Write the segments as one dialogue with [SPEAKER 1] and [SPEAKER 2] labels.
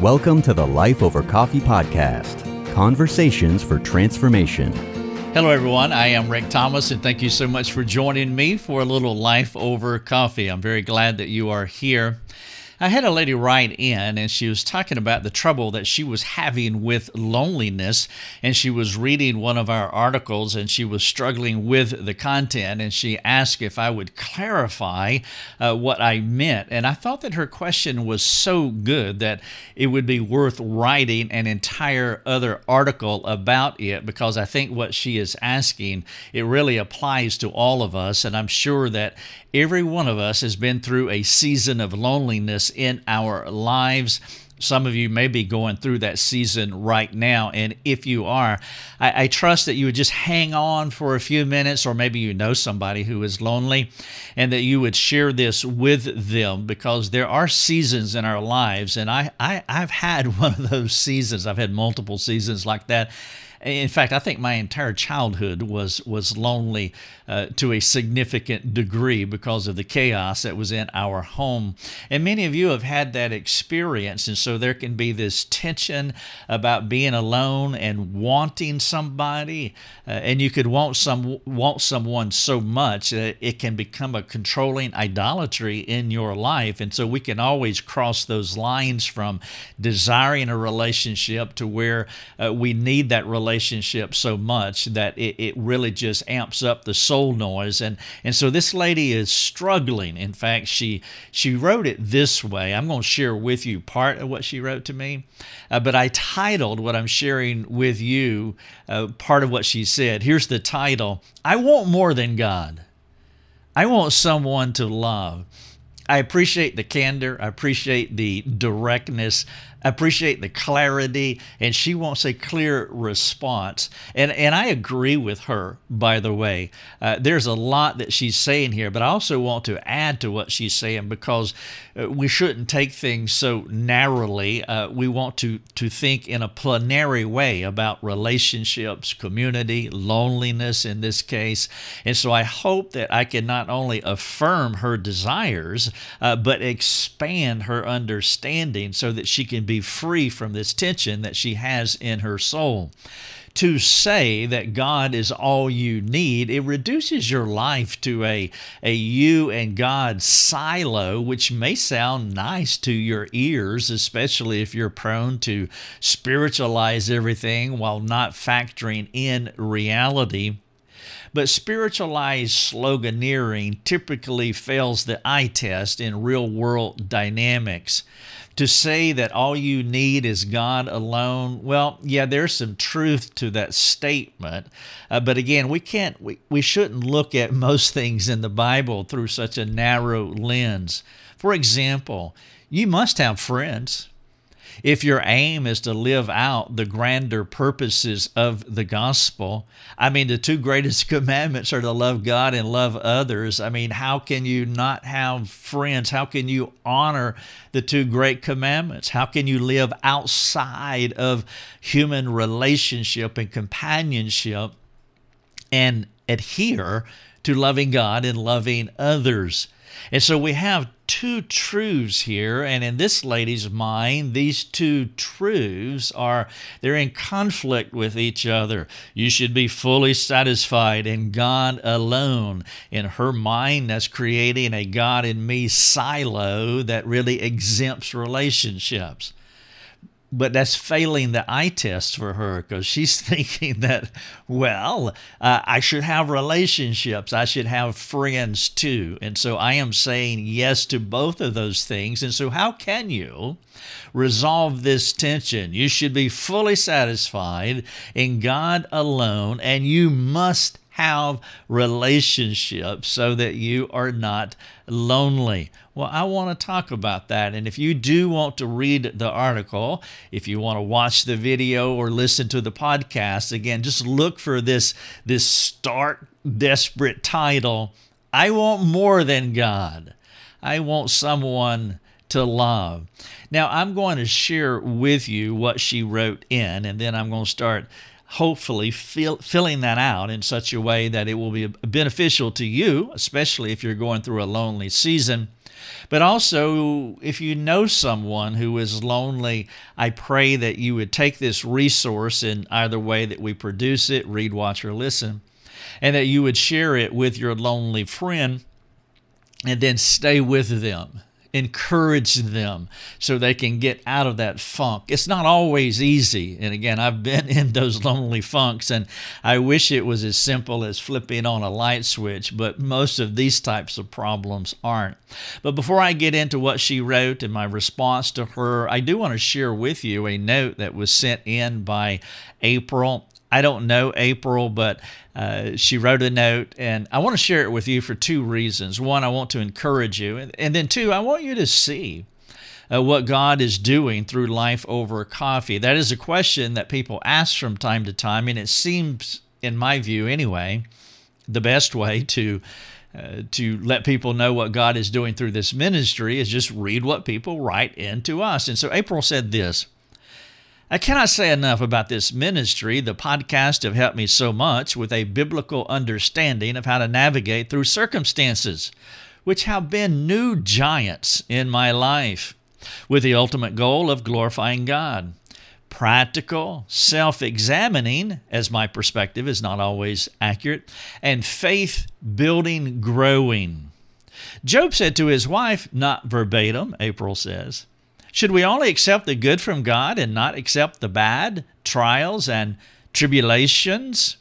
[SPEAKER 1] Welcome to the Life Over Coffee Podcast Conversations for Transformation.
[SPEAKER 2] Hello, everyone. I am Rick Thomas, and thank you so much for joining me for a little Life Over Coffee. I'm very glad that you are here. I had a lady write in and she was talking about the trouble that she was having with loneliness. And she was reading one of our articles and she was struggling with the content. And she asked if I would clarify uh, what I meant. And I thought that her question was so good that it would be worth writing an entire other article about it because I think what she is asking, it really applies to all of us. And I'm sure that every one of us has been through a season of loneliness in our lives. Some of you may be going through that season right now. And if you are, I, I, trust that you would just hang on for a few minutes, or maybe you know somebody who is lonely, and that you would share this with them because there are seasons in our lives. And I, I, I've had one of those seasons, I've had multiple seasons like that. In fact, I think my entire childhood was was lonely uh, to a significant degree because of the chaos that was in our home. And many of you have had that experience, and so there can be this tension about being alone and wanting somebody, uh, and you could want some want someone so much that it can become a controlling idolatry in your life. And so we can always cross those lines from desiring a relationship to where uh, we need that relationship relationship so much that it, it really just amps up the soul noise. And, and so this lady is struggling. In fact, she, she wrote it this way. I'm going to share with you part of what she wrote to me, uh, but I titled what I'm sharing with you uh, part of what she said. Here's the title I want more than God. I want someone to love. I appreciate the candor. I appreciate the directness appreciate the clarity, and she wants a clear response. And and I agree with her. By the way, uh, there's a lot that she's saying here, but I also want to add to what she's saying because uh, we shouldn't take things so narrowly. Uh, we want to to think in a plenary way about relationships, community, loneliness in this case. And so I hope that I can not only affirm her desires, uh, but expand her understanding so that she can be free from this tension that she has in her soul. To say that God is all you need, it reduces your life to a, a you and God silo, which may sound nice to your ears, especially if you're prone to spiritualize everything while not factoring in reality. But spiritualized sloganeering typically fails the eye test in real world dynamics to say that all you need is God alone, well, yeah, there's some truth to that statement. Uh, but again, we can't, we, we shouldn't look at most things in the Bible through such a narrow lens. For example, you must have friends if your aim is to live out the grander purposes of the gospel, I mean, the two greatest commandments are to love God and love others. I mean, how can you not have friends? How can you honor the two great commandments? How can you live outside of human relationship and companionship and adhere to loving God and loving others? And so we have two truths here and in this lady's mind these two truths are they're in conflict with each other. You should be fully satisfied in god alone. In her mind that's creating a god in me silo that really exempts relationships but that's failing the eye test for her because she's thinking that, well, uh, I should have relationships. I should have friends too. And so I am saying yes to both of those things. And so, how can you resolve this tension? You should be fully satisfied in God alone, and you must have relationships so that you are not lonely. Well, I want to talk about that. And if you do want to read the article, if you want to watch the video or listen to the podcast, again, just look for this, this stark, desperate title I want more than God. I want someone to love. Now, I'm going to share with you what she wrote in, and then I'm going to start hopefully fill, filling that out in such a way that it will be beneficial to you, especially if you're going through a lonely season. But also, if you know someone who is lonely, I pray that you would take this resource in either way that we produce it read, watch, or listen and that you would share it with your lonely friend and then stay with them encourage them so they can get out of that funk. It's not always easy. And again, I've been in those lonely funks, and I wish it was as simple as flipping on a light switch, but most of these types of problems aren't. But before I get into what she wrote and my response to her, I do want to share with you a note that was sent in by April. I don't know April, but uh, she wrote a note, and I want to share it with you for two reasons. One, I want to encourage you, and, and then two, I want you to see uh, what God is doing through life over coffee. That is a question that people ask from time to time, and it seems, in my view anyway, the best way to. Uh, to let people know what God is doing through this ministry is just read what people write into us. And so April said this I cannot say enough about this ministry. The podcast have helped me so much with a biblical understanding of how to navigate through circumstances, which have been new giants in my life, with the ultimate goal of glorifying God. Practical, self examining, as my perspective is not always accurate, and faith building, growing. Job said to his wife, not verbatim, April says, should we only accept the good from God and not accept the bad, trials, and tribulations?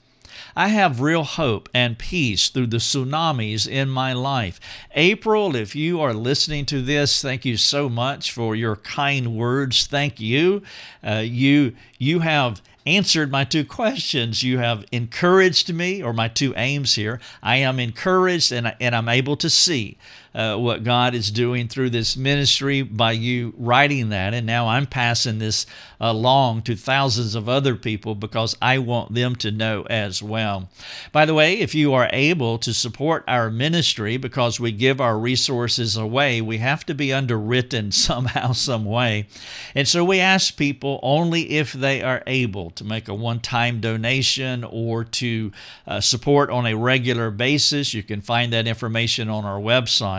[SPEAKER 2] I have real hope and peace through the tsunamis in my life. April, if you are listening to this, thank you so much for your kind words. Thank you. Uh, you you have answered my two questions. You have encouraged me, or my two aims here. I am encouraged and, and I'm able to see uh, what God is doing through this ministry by you writing that. And now I'm passing this along to thousands of other people because I want them to know as well. By the way, if you are able to support our ministry because we give our resources away, we have to be underwritten somehow, some way. And so we ask people only if they are able to make a one time donation or to uh, support on a regular basis. You can find that information on our website.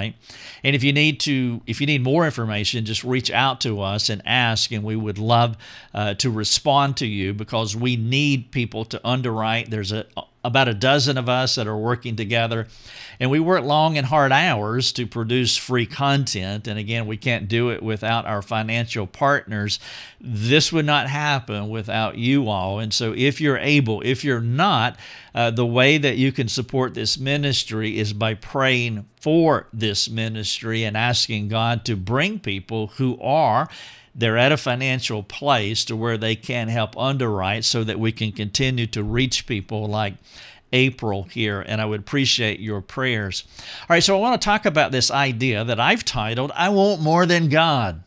[SPEAKER 2] And if you need to, if you need more information, just reach out to us and ask, and we would love uh, to respond to you because we need people to underwrite. There's a about a dozen of us that are working together. And we work long and hard hours to produce free content. And again, we can't do it without our financial partners. This would not happen without you all. And so, if you're able, if you're not, uh, the way that you can support this ministry is by praying for this ministry and asking God to bring people who are they're at a financial place to where they can help underwrite so that we can continue to reach people like April here, and I would appreciate your prayers. All right, so I want to talk about this idea that I've titled, I Want More Than God.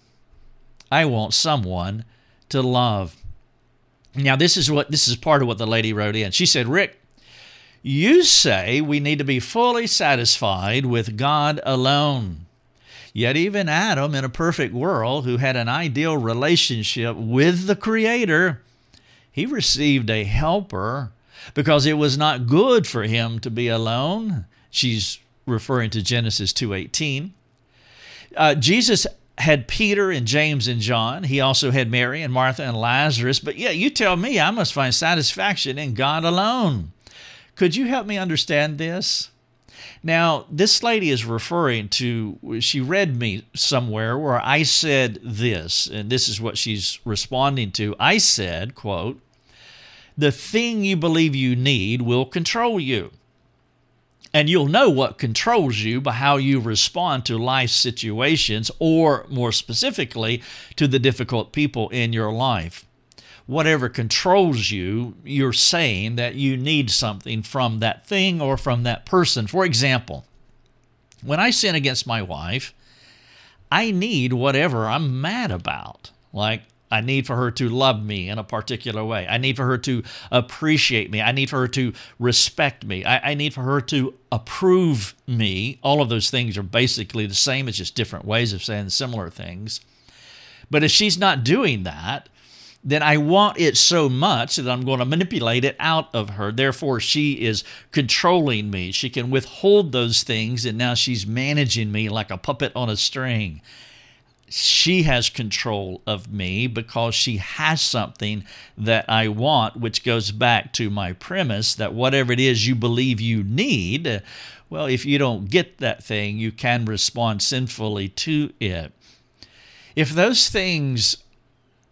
[SPEAKER 2] I want someone to love. Now, this is what this is part of what the lady wrote in. She said, Rick, you say we need to be fully satisfied with God alone. Yet, even Adam, in a perfect world, who had an ideal relationship with the Creator, he received a helper because it was not good for him to be alone. She's referring to Genesis 2:18. Uh, Jesus had Peter and James and John. He also had Mary and Martha and Lazarus. But yeah, you tell me I must find satisfaction in God alone. Could you help me understand this? Now, this lady is referring to, she read me somewhere where I said this, and this is what she's responding to. I said, quote, the thing you believe you need will control you. And you'll know what controls you by how you respond to life situations, or more specifically, to the difficult people in your life whatever controls you, you're saying that you need something from that thing or from that person. For example, when I sin against my wife, I need whatever I'm mad about. Like, I need for her to love me in a particular way. I need for her to appreciate me. I need for her to respect me. I, I, need for her to approve me. All of those things are basically the same, it's just different ways of saying similar things. But if she's not doing that, then I want it so much that I'm going to manipulate it out of her. Therefore, she is controlling me. She can withhold those things, and now she's managing me like a puppet on a string. She has control of me because she has something that I want, which goes back to my premise that whatever it is you believe you need, well, if you don't get that thing, you can respond sinfully to it. If those things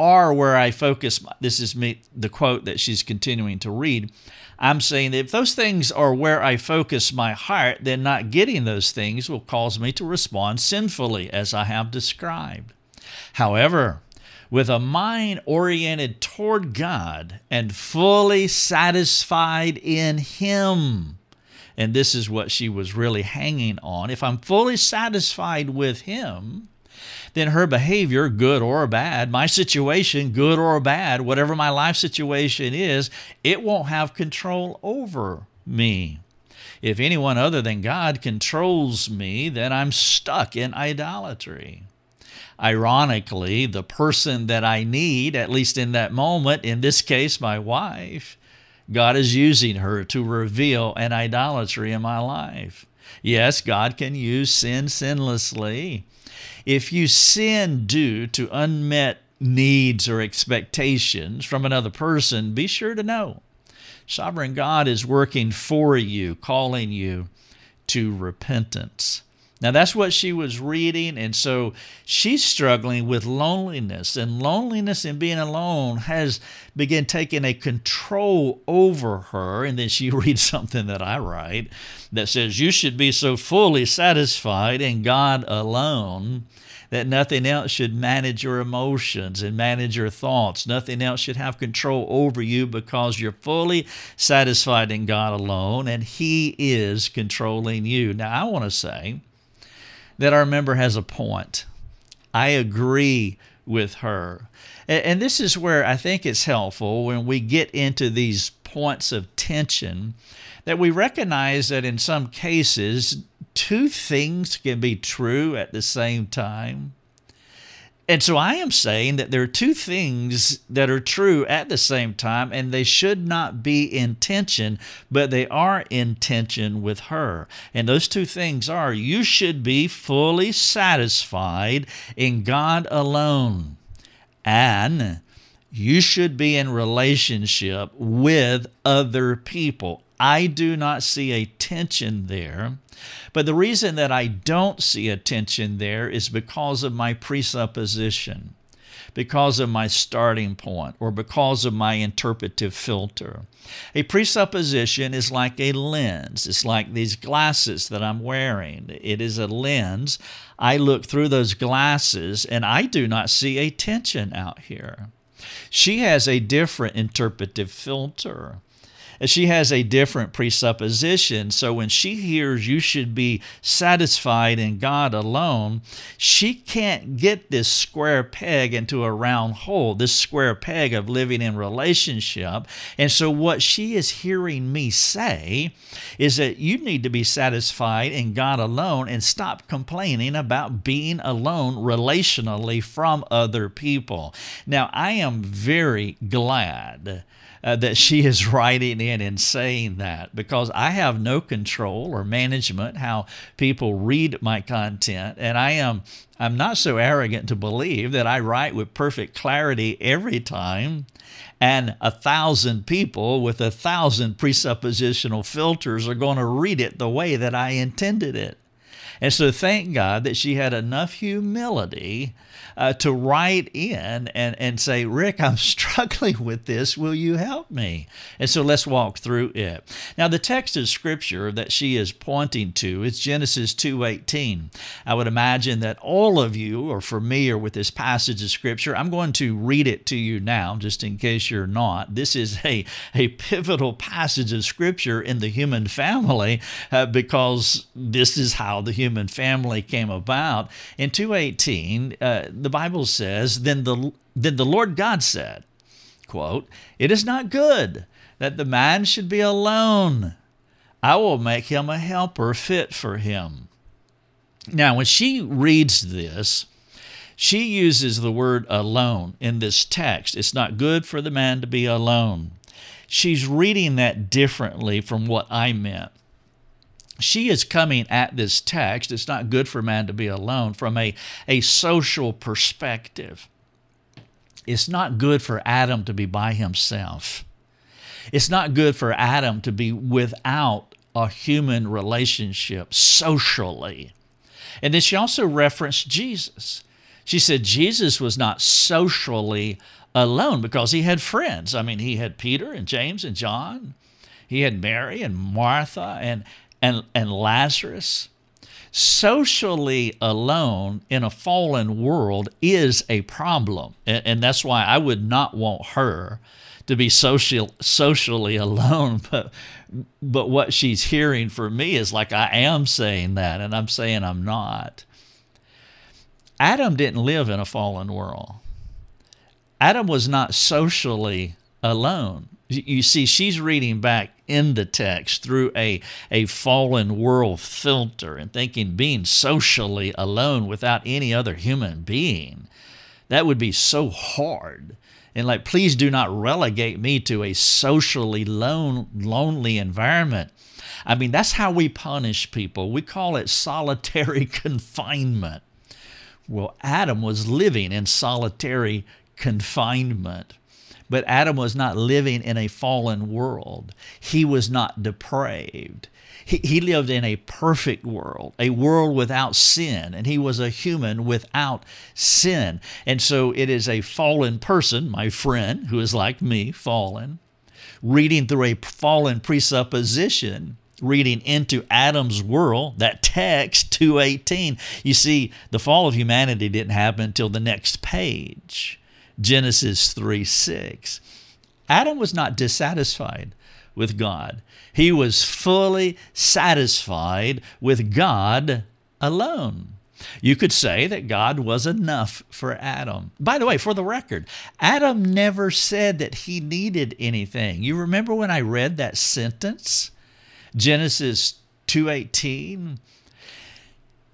[SPEAKER 2] are where I focus. This is me, the quote that she's continuing to read. I'm saying that if those things are where I focus my heart, then not getting those things will cause me to respond sinfully, as I have described. However, with a mind oriented toward God and fully satisfied in Him, and this is what she was really hanging on. If I'm fully satisfied with Him, then her behavior, good or bad, my situation, good or bad, whatever my life situation is, it won't have control over me. If anyone other than God controls me, then I'm stuck in idolatry. Ironically, the person that I need, at least in that moment, in this case, my wife, God is using her to reveal an idolatry in my life. Yes, God can use sin sinlessly, if you sin due to unmet needs or expectations from another person, be sure to know sovereign God is working for you, calling you to repentance. Now, that's what she was reading. And so she's struggling with loneliness. And loneliness and being alone has begun taking a control over her. And then she reads something that I write that says, You should be so fully satisfied in God alone that nothing else should manage your emotions and manage your thoughts. Nothing else should have control over you because you're fully satisfied in God alone and He is controlling you. Now, I want to say, that our member has a point. I agree with her. And this is where I think it's helpful when we get into these points of tension that we recognize that in some cases, two things can be true at the same time. And so I am saying that there are two things that are true at the same time, and they should not be in tension, but they are in tension with her. And those two things are you should be fully satisfied in God alone, and you should be in relationship with other people. I do not see a tension there. But the reason that I don't see a tension there is because of my presupposition, because of my starting point, or because of my interpretive filter. A presupposition is like a lens. It's like these glasses that I'm wearing. It is a lens. I look through those glasses and I do not see a tension out here. She has a different interpretive filter she has a different presupposition. So when she hears you should be satisfied in God alone, she can't get this square peg into a round hole, this square peg of living in relationship. And so what she is hearing me say is that you need to be satisfied in God alone and stop complaining about being alone relationally from other people. Now, I am very glad uh, that she is writing in and saying that because I have no control or management how people read my content, and I am I'm not so arrogant to believe that I write with perfect clarity every time. And a thousand people with a thousand presuppositional filters are going to read it the way that I intended it. And so thank God that she had enough humility uh, to write in and, and say, Rick, I'm struggling with this. Will you help me? And so let's walk through it. Now, the text of scripture that she is pointing to is Genesis 2.18. I would imagine that all of you are familiar with this passage of scripture. I'm going to read it to you now, just in case you're not. This is a, a pivotal passage of scripture in the human family uh, because this is how the human family came about. In 218, the Bible says, then the, then the Lord God said, quote, It is not good that the man should be alone. I will make him a helper fit for him. Now, when she reads this, She uses the word alone in this text. It's not good for the man to be alone. She's reading that differently from what I meant. She is coming at this text, it's not good for man to be alone, from a, a social perspective. It's not good for Adam to be by himself. It's not good for Adam to be without a human relationship socially. And then she also referenced Jesus. She said Jesus was not socially alone because he had friends. I mean, he had Peter and James and John. He had Mary and Martha and and and Lazarus. Socially alone in a fallen world is a problem. And, and that's why I would not want her to be social socially alone but but what she's hearing from me is like I am saying that and I'm saying I'm not Adam didn't live in a fallen world. Adam was not socially alone. You see, she's reading back in the text through a, a fallen world filter and thinking being socially alone without any other human being, that would be so hard. And like, please do not relegate me to a socially lone, lonely environment. I mean, that's how we punish people. We call it solitary confinement. Well, Adam was living in solitary confinement. But Adam was not living in a fallen world. He was not depraved. He, he lived in a perfect world, a world without sin, and he was a human without sin. And so it is a fallen person, my friend, who is like me, fallen, reading through a fallen presupposition reading into Adam's world, that text 218, you see, the fall of humanity didn't happen until the next page, Genesis 3 6. Adam was not dissatisfied with God. He was fully satisfied with God alone. You could say that God was enough for Adam. By the way, for the record, Adam never said that he needed anything. You remember when I read that sentence? Genesis 2:18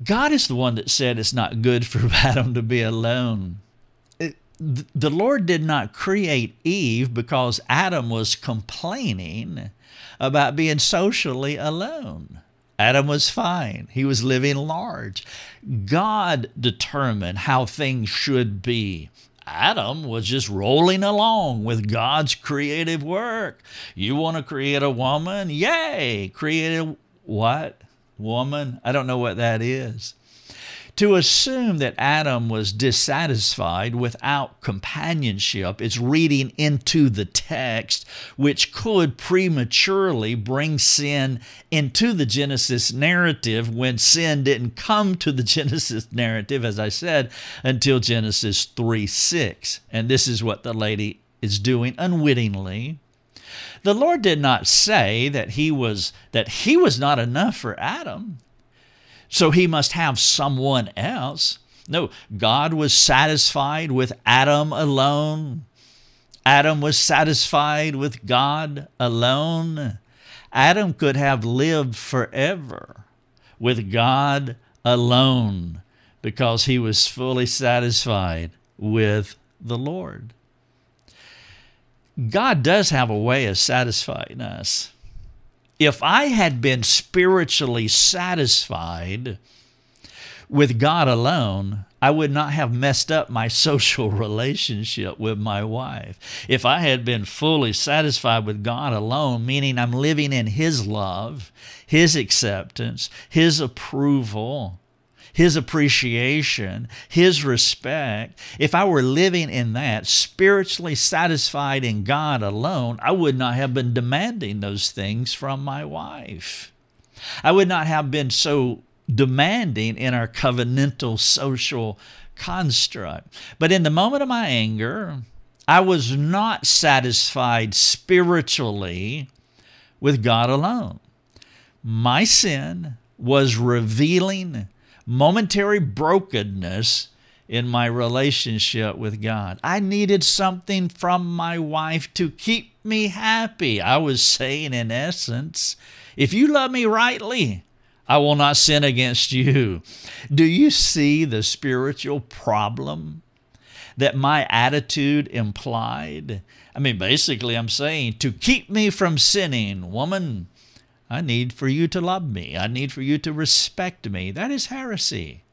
[SPEAKER 2] God is the one that said it's not good for Adam to be alone. The Lord did not create Eve because Adam was complaining about being socially alone. Adam was fine. He was living large. God determined how things should be. Adam was just rolling along with God's creative work. You want to create a woman? Yay! Create a what? Woman? I don't know what that is. To assume that Adam was dissatisfied without companionship is reading into the text, which could prematurely bring sin into the Genesis narrative when sin didn't come to the Genesis narrative, as I said, until Genesis 3 6. And this is what the lady is doing unwittingly. The Lord did not say that he was that he was not enough for Adam so he must have someone else. No, God was satisfied with Adam alone. Adam was satisfied with God alone. Adam could have lived forever with God alone because he was fully satisfied with the Lord. God does have a way of satisfying us if I had been spiritually satisfied with God alone, I would not have messed up my social relationship with my wife. If I had been fully satisfied with God alone, meaning I'm living in His love, His acceptance, His approval, his appreciation, his respect, if I were living in that, spiritually satisfied in God alone, I would not have been demanding those things from my wife. I would not have been so demanding in our covenantal social construct. But in the moment of my anger, I was not satisfied spiritually with God alone. My sin was revealing momentary brokenness in my relationship with God. I needed something from my wife to keep me happy. I was saying, in essence, if you love me rightly, I will not sin against you. Do you see the spiritual problem that my attitude implied? I mean, basically, I'm saying to keep me from sinning, woman, I need for you to love me. I need for you to respect me. That is heresy.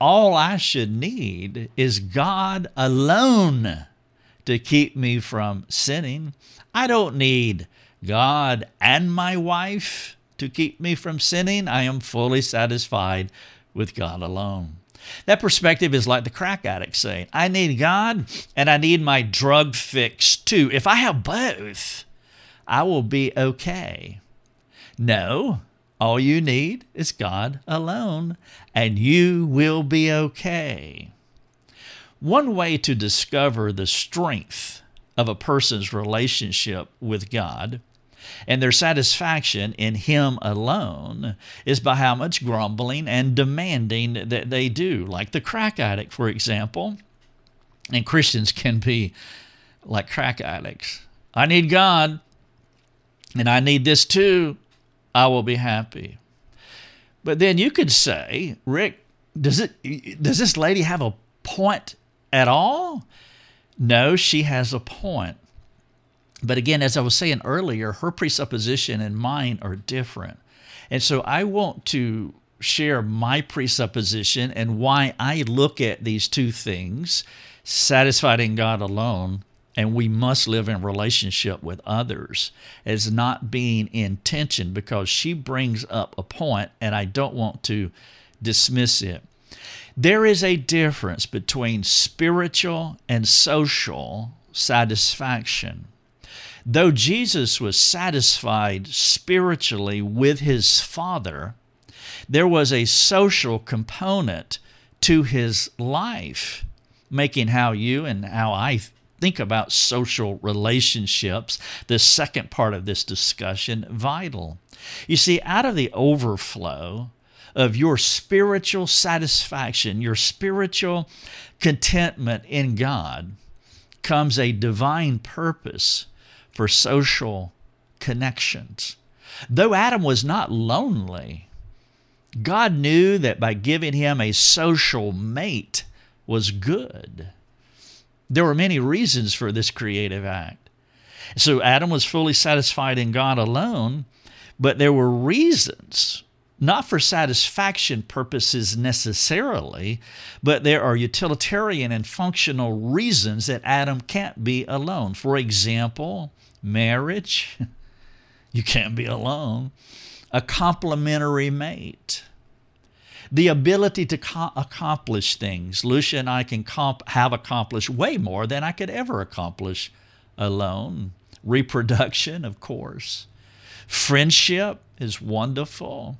[SPEAKER 2] All I should need is God alone to keep me from sinning. I don't need God and my wife to keep me from sinning, I am fully satisfied with God alone. That perspective is like the crack addict saying, I need God and I need my drug fix too. If I have both, I will be okay. No, all you need is God alone, and you will be okay. One way to discover the strength of a person's relationship with God and their satisfaction in Him alone is by how much grumbling and demanding that they do, like the crack addict, for example. And Christians can be like crack addicts. I need God, and I need this too. I will be happy. But then you could say, Rick, does it does this lady have a point at all? No, she has a point. But again, as I was saying earlier, her presupposition and mine are different. And so I want to share my presupposition and why I look at these two things satisfied in God alone and we must live in relationship with others as not being in tension because she brings up a point and I don't want to dismiss it. There is a difference between spiritual and social satisfaction. Though Jesus was satisfied spiritually with his Father, there was a social component to his life, making how you and how I think about social relationships, the second part of this discussion, vital. You see, out of the overflow of your spiritual satisfaction, your spiritual contentment in God, comes a divine purpose for social connections. Though Adam was not lonely, God knew that by giving him a social mate was good. There were many reasons for this creative act. So Adam was fully satisfied in God alone, but there were reasons not for satisfaction purposes necessarily, but there are utilitarian and functional reasons that Adam can't be alone. For example, marriage, you can't be alone, a complementary mate. The ability to co- accomplish things. Lucia and I can comp- have accomplished way more than I could ever accomplish alone. Reproduction, of course. Friendship is wonderful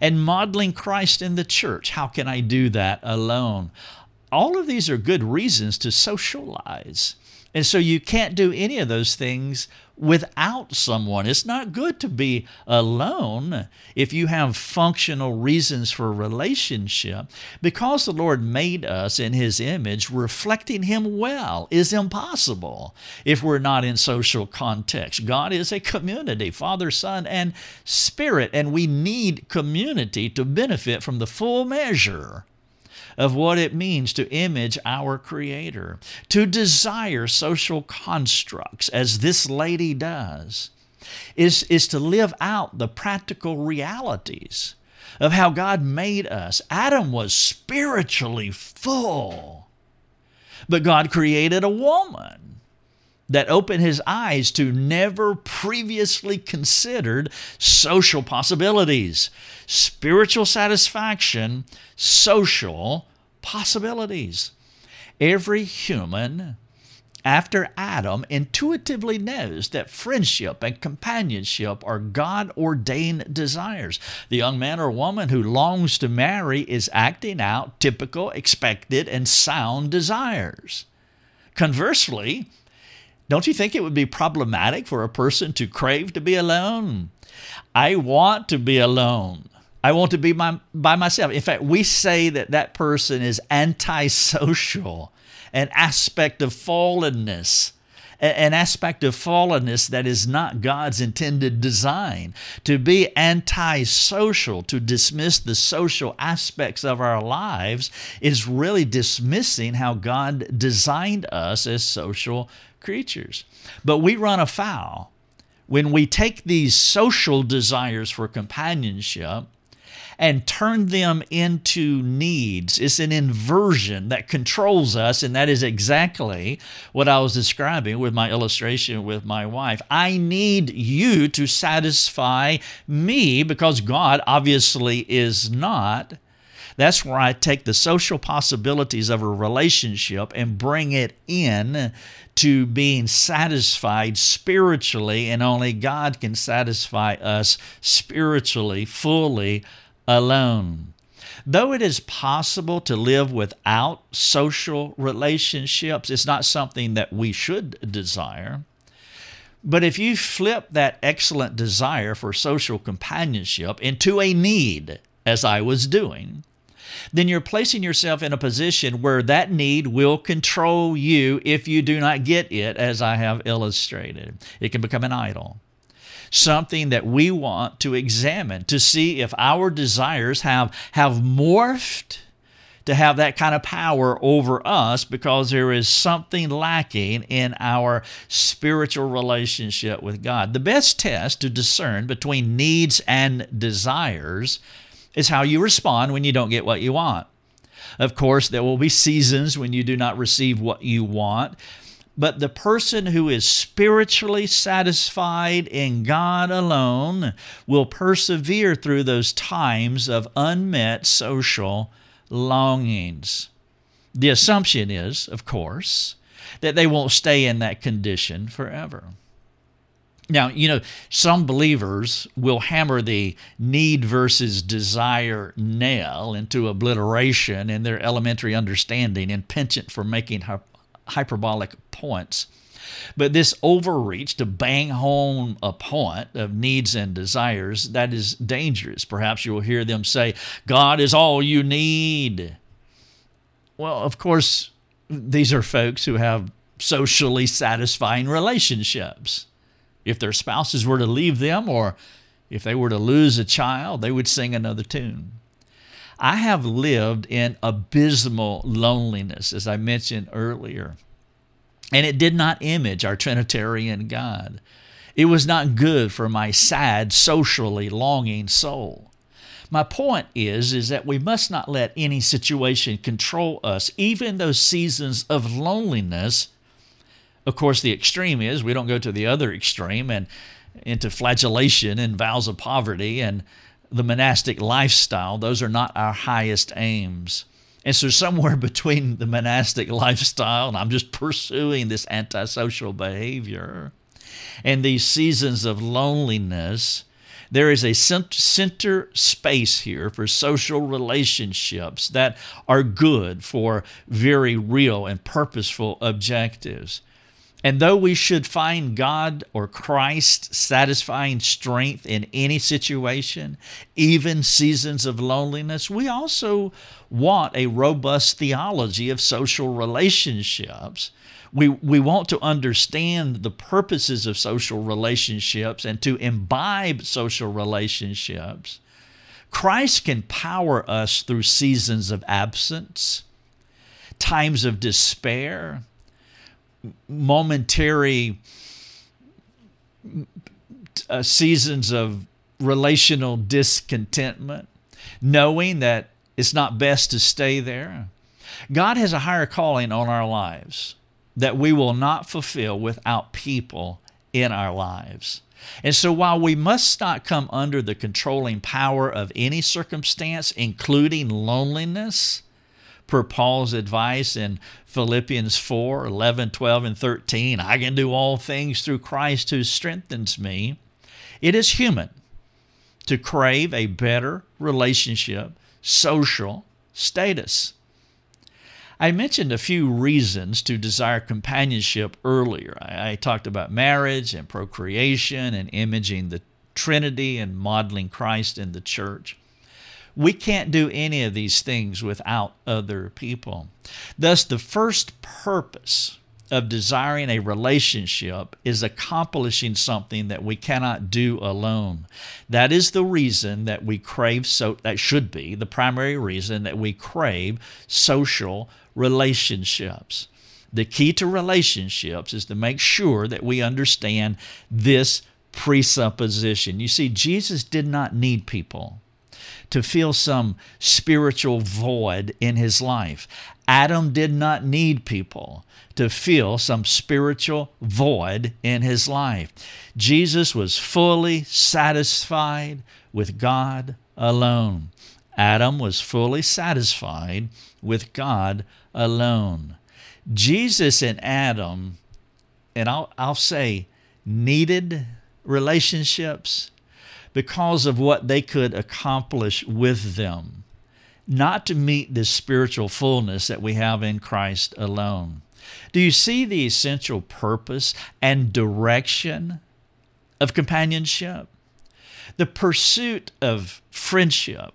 [SPEAKER 2] and modeling Christ in the church. How can I do that alone? All of these are good reasons to socialize. And so you can't do any of those things without someone. It's not good to be alone if you have functional reasons for relationship. Because the Lord made us in His image, reflecting Him well is impossible if we're not in social context. God is a community, Father, Son, and Spirit, and we need community to benefit from the full measure of what it means to image our Creator, to desire social constructs as this lady does, is, is to live out the practical realities of how God made us. Adam was spiritually full, but God created a woman that opened his eyes to never previously considered social possibilities, spiritual satisfaction, social possibilities. Every human after Adam intuitively knows that friendship and companionship are God ordained desires. The young man or woman who longs to marry is acting out typical, expected, and sound desires. Conversely, don't you think it would be problematic for a person to crave to be alone? I want to be alone. I want to be my, by myself. In fact, we say that that person is antisocial, an aspect of fallenness, an aspect of fallenness that is not God's intended design. To be antisocial, to dismiss the social aspects of our lives, is really dismissing how God designed us as social creatures. But we run afoul when we take these social desires for companionship and turn them into needs. It's an inversion that controls us, and that is exactly what I was describing with my illustration with my wife. I need you to satisfy me because God obviously is not. That's where I take the social possibilities of a relationship and bring it in to being satisfied spiritually, and only God can satisfy us spiritually, fully, alone. Though it is possible to live without social relationships, it's not something that we should desire. But if you flip that excellent desire for social companionship into a need, as I was doing, then you're placing yourself in a position where that need will control you if you do not get it, as I have illustrated. It can become an idol something that we want to examine to see if our desires have, have morphed to have that kind of power over us because there is something lacking in our spiritual relationship with God. The best test to discern between needs and desires is how you respond when you don't get what you want. Of course, there will be seasons when you do not receive what you want, but the person who is spiritually satisfied in God alone will persevere through those times of unmet social longings. The assumption is, of course, that they won't stay in that condition forever. Now, you know, some believers will hammer the need versus desire nail into obliteration in their elementary understanding and penchant for making hyperbolic points. But this overreach to bang home a point of needs and desires, that is dangerous. Perhaps you will hear them say, God is all you need. Well, of course, these are folks who have socially satisfying relationships. If their spouses were to leave them or if they were to lose a child, they would sing another tune. I have lived in abysmal loneliness, as I mentioned earlier. And it did not image our Trinitarian God. It was not good for my sad, socially longing soul. My point is is that we must not let any situation control us, even those seasons of loneliness. Of course, the extreme is we don't go to the other extreme and into flagellation and vows of poverty and the monastic lifestyle, those are not our highest aims. And so, somewhere between the monastic lifestyle and I'm just pursuing this antisocial behavior and these seasons of loneliness, there is a center space here for social relationships that are good for very real and purposeful objectives. And though we should find God or Christ satisfying strength in any situation, even seasons of loneliness, we also want a robust theology of social relationships. We, we want to understand the purposes of social relationships and to imbibe social relationships. Christ can power us through seasons of absence, times of despair, momentary uh, seasons of relational discontentment, knowing that it's not best to stay there. God has a higher calling on our lives that we will not fulfill without people in our lives. And so, while we must not come under the controlling power of any circumstance, including loneliness, per Paul's advice in Philippians 4 11, 12, and 13. I can do all things through Christ who strengthens me. It is human to crave a better relationship, social status. I mentioned a few reasons to desire companionship earlier. I, I, talked about marriage and procreation and imaging the Trinity and modeling Christ in the church. We can't do any of these things without other people. Thus, the first purpose of desiring a relationship is accomplishing something that we cannot do alone. That is the reason that we crave so that should be the primary reason that we crave social relationships. The key to relationships is to make sure that we understand this presupposition. You see, Jesus did not need people to fill some spiritual void in his life. Adam did not need people to fill some spiritual void in his life. Jesus was fully satisfied with God alone. Adam was fully satisfied with God alone. Jesus and Adam, and I'll, I'll say, needed relationships because of what they could accomplish with them, not to meet this spiritual fullness that we have in Christ alone. Do you see the essential purpose and direction of companionship? The pursuit of friendship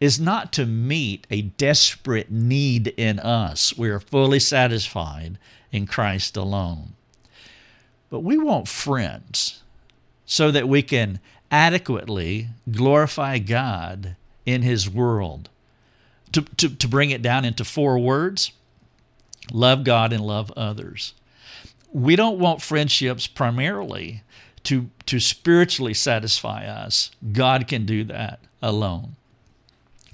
[SPEAKER 2] is not to meet a desperate need in us. We are fully satisfied in Christ alone. But we want friends so that we can adequately glorify God in His world. To, to, to bring it down into four words love God and love others. We don't want friendships primarily to, to spiritually satisfy us. God can do that alone.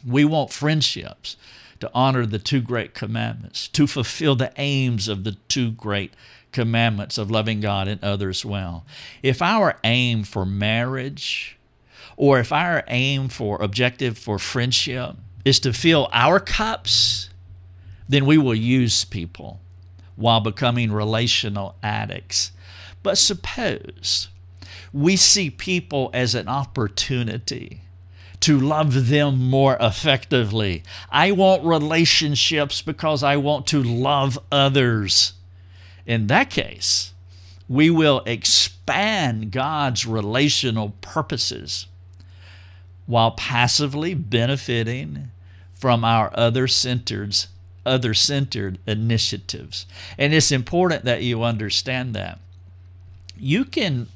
[SPEAKER 2] We want friendships to honor the two great commandments, to fulfill the aims of the two great commandments of loving God and others well. If our aim for marriage or if our aim for objective for friendship is to fill our cups, then we will use people while becoming relational addicts. But suppose we see people as an opportunity to love them more effectively. I want relationships because I want to love others. In that case, we will expand God's relational purposes while passively benefiting from our other centered other centered initiatives. And it's important that you understand that. You can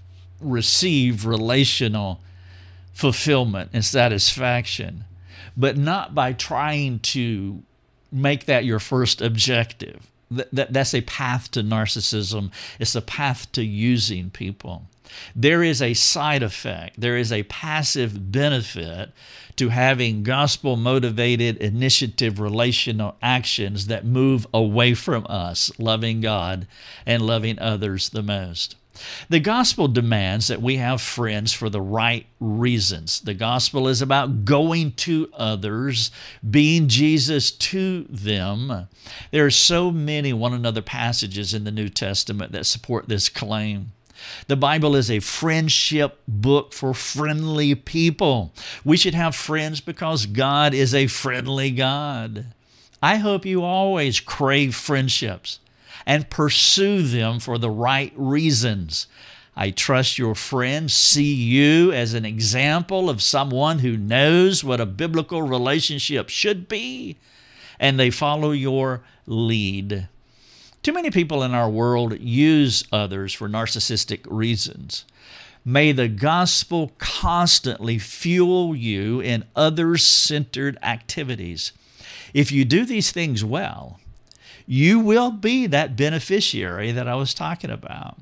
[SPEAKER 2] receive relational fulfillment and satisfaction, but not by trying to make that your first objective that, that's a path to narcissism. It's a path to using people. There is a side effect, there is a passive benefit to having gospel motivated initiative relational actions that move away from us loving God and loving others the most. The gospel demands that we have friends for the right reasons. The gospel is about going to others, being Jesus to them. There are so many one another passages in the New Testament that support this claim. The Bible is a friendship book for friendly people. We should have friends because God is a friendly God. I hope you always crave friendships and pursue them for the right reasons. I trust your friends see you as an example of someone who knows what a biblical relationship should be, and they follow your lead. Too many people in our world use others for narcissistic reasons. May the gospel constantly fuel you in others centered activities. If you do these things well, you will be that beneficiary that I was talking about.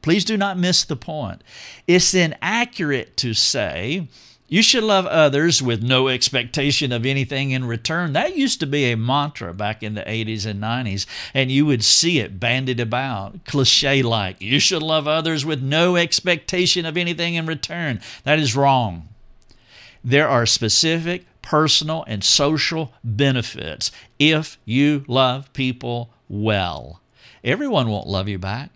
[SPEAKER 2] Please do not miss the point. It's inaccurate to say you should love others with no expectation of anything in return. That used to be a mantra back in the 80s and 90s, and you would see it bandied about, cliche like. You should love others with no expectation of anything in return. That is wrong. There are specific personal and social benefits if you love people well. Everyone won't love you back,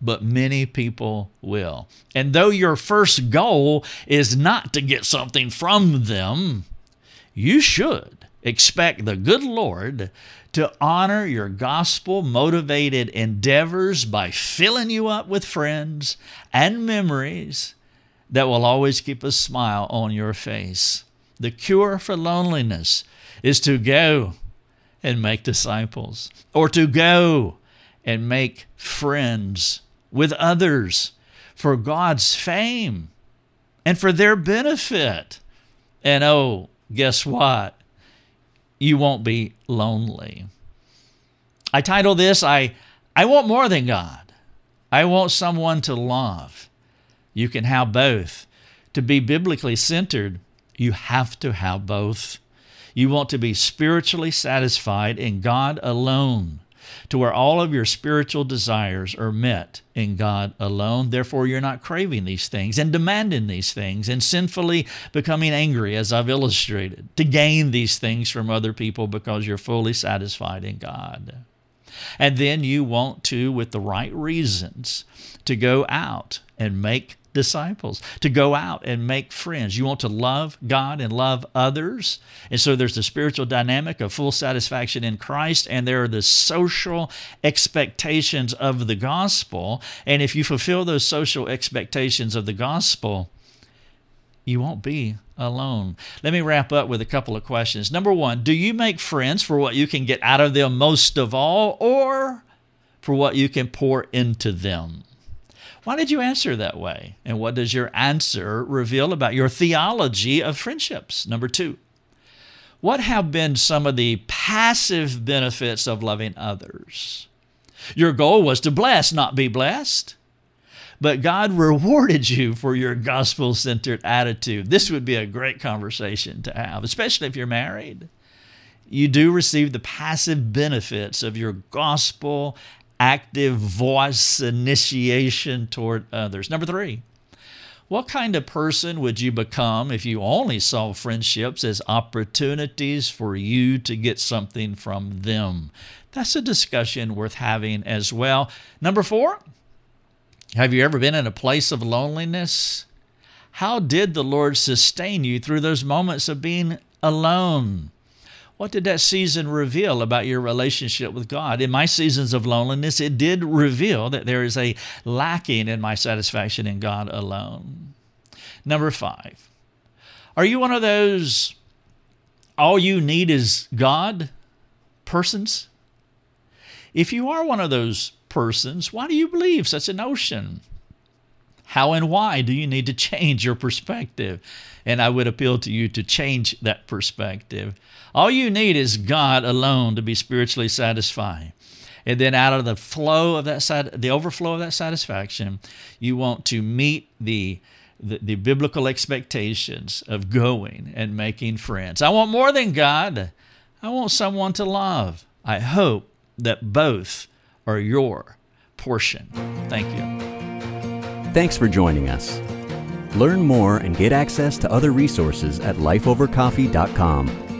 [SPEAKER 2] but many people will. And though your first goal is not to get something from them, you should expect the good Lord to honor your gospel motivated endeavors by filling you up with friends and memories that will always keep a smile on your face. The cure for loneliness is to go and make disciples, or to go and make friends with others for God's fame and for their benefit. And oh, guess what? You won't be lonely. I title this I I want more than God. I want someone to love. You can have both. To be biblically centered, you have to have both. You want to be spiritually satisfied in God alone, to where all of your spiritual desires are met in God alone. Therefore, you're not craving these things and demanding these things and sinfully becoming angry, as I've illustrated, to gain these things from other people because you're fully satisfied in God. And then you want to, with the right reasons, to go out and make disciples, to go out and make friends. You want to love God and love others. And so there's the spiritual dynamic of full satisfaction in Christ, and there are the social expectations of the gospel. And if you fulfill those social expectations of the gospel, you won't be alone. Let me wrap up with a couple of questions. Number one, do you make friends for what you can get out of them most of all, or for what you can pour into them? Why did you answer that way? And what does your answer reveal about your theology of friendships? Number two, what have been some of the passive benefits of loving others? Your goal was to bless, not be blessed. But God rewarded you for your gospel centered attitude. This would be a great conversation to have, especially if you're married. You do receive the passive benefits of your gospel active voice initiation toward others. Number three, what kind of person would you become if you only saw friendships as opportunities for you to get something from them? That's a discussion worth having as well. Number four, have you ever been in a place of loneliness? How did the Lord sustain you through those moments of being alone? What did that season reveal about your relationship with God? In my seasons of loneliness, it did reveal that there is a lacking in my satisfaction in God alone. Number five, are you one of those all you need is God persons? If you are one of those persons, why do you believe such a notion? How and why do you need to change your perspective? And I would appeal to you to change that perspective. All you need is God alone to be spiritually satisfied. And then out of the flow of that side, the overflow of that satisfaction, you want to meet the, the, the biblical expectations of going and making friends. I want more than God. I want someone to love. I hope that both are your portion. Thank you.
[SPEAKER 1] Thanks for joining us. Learn more and get access to other resources at lifeovercoffee.com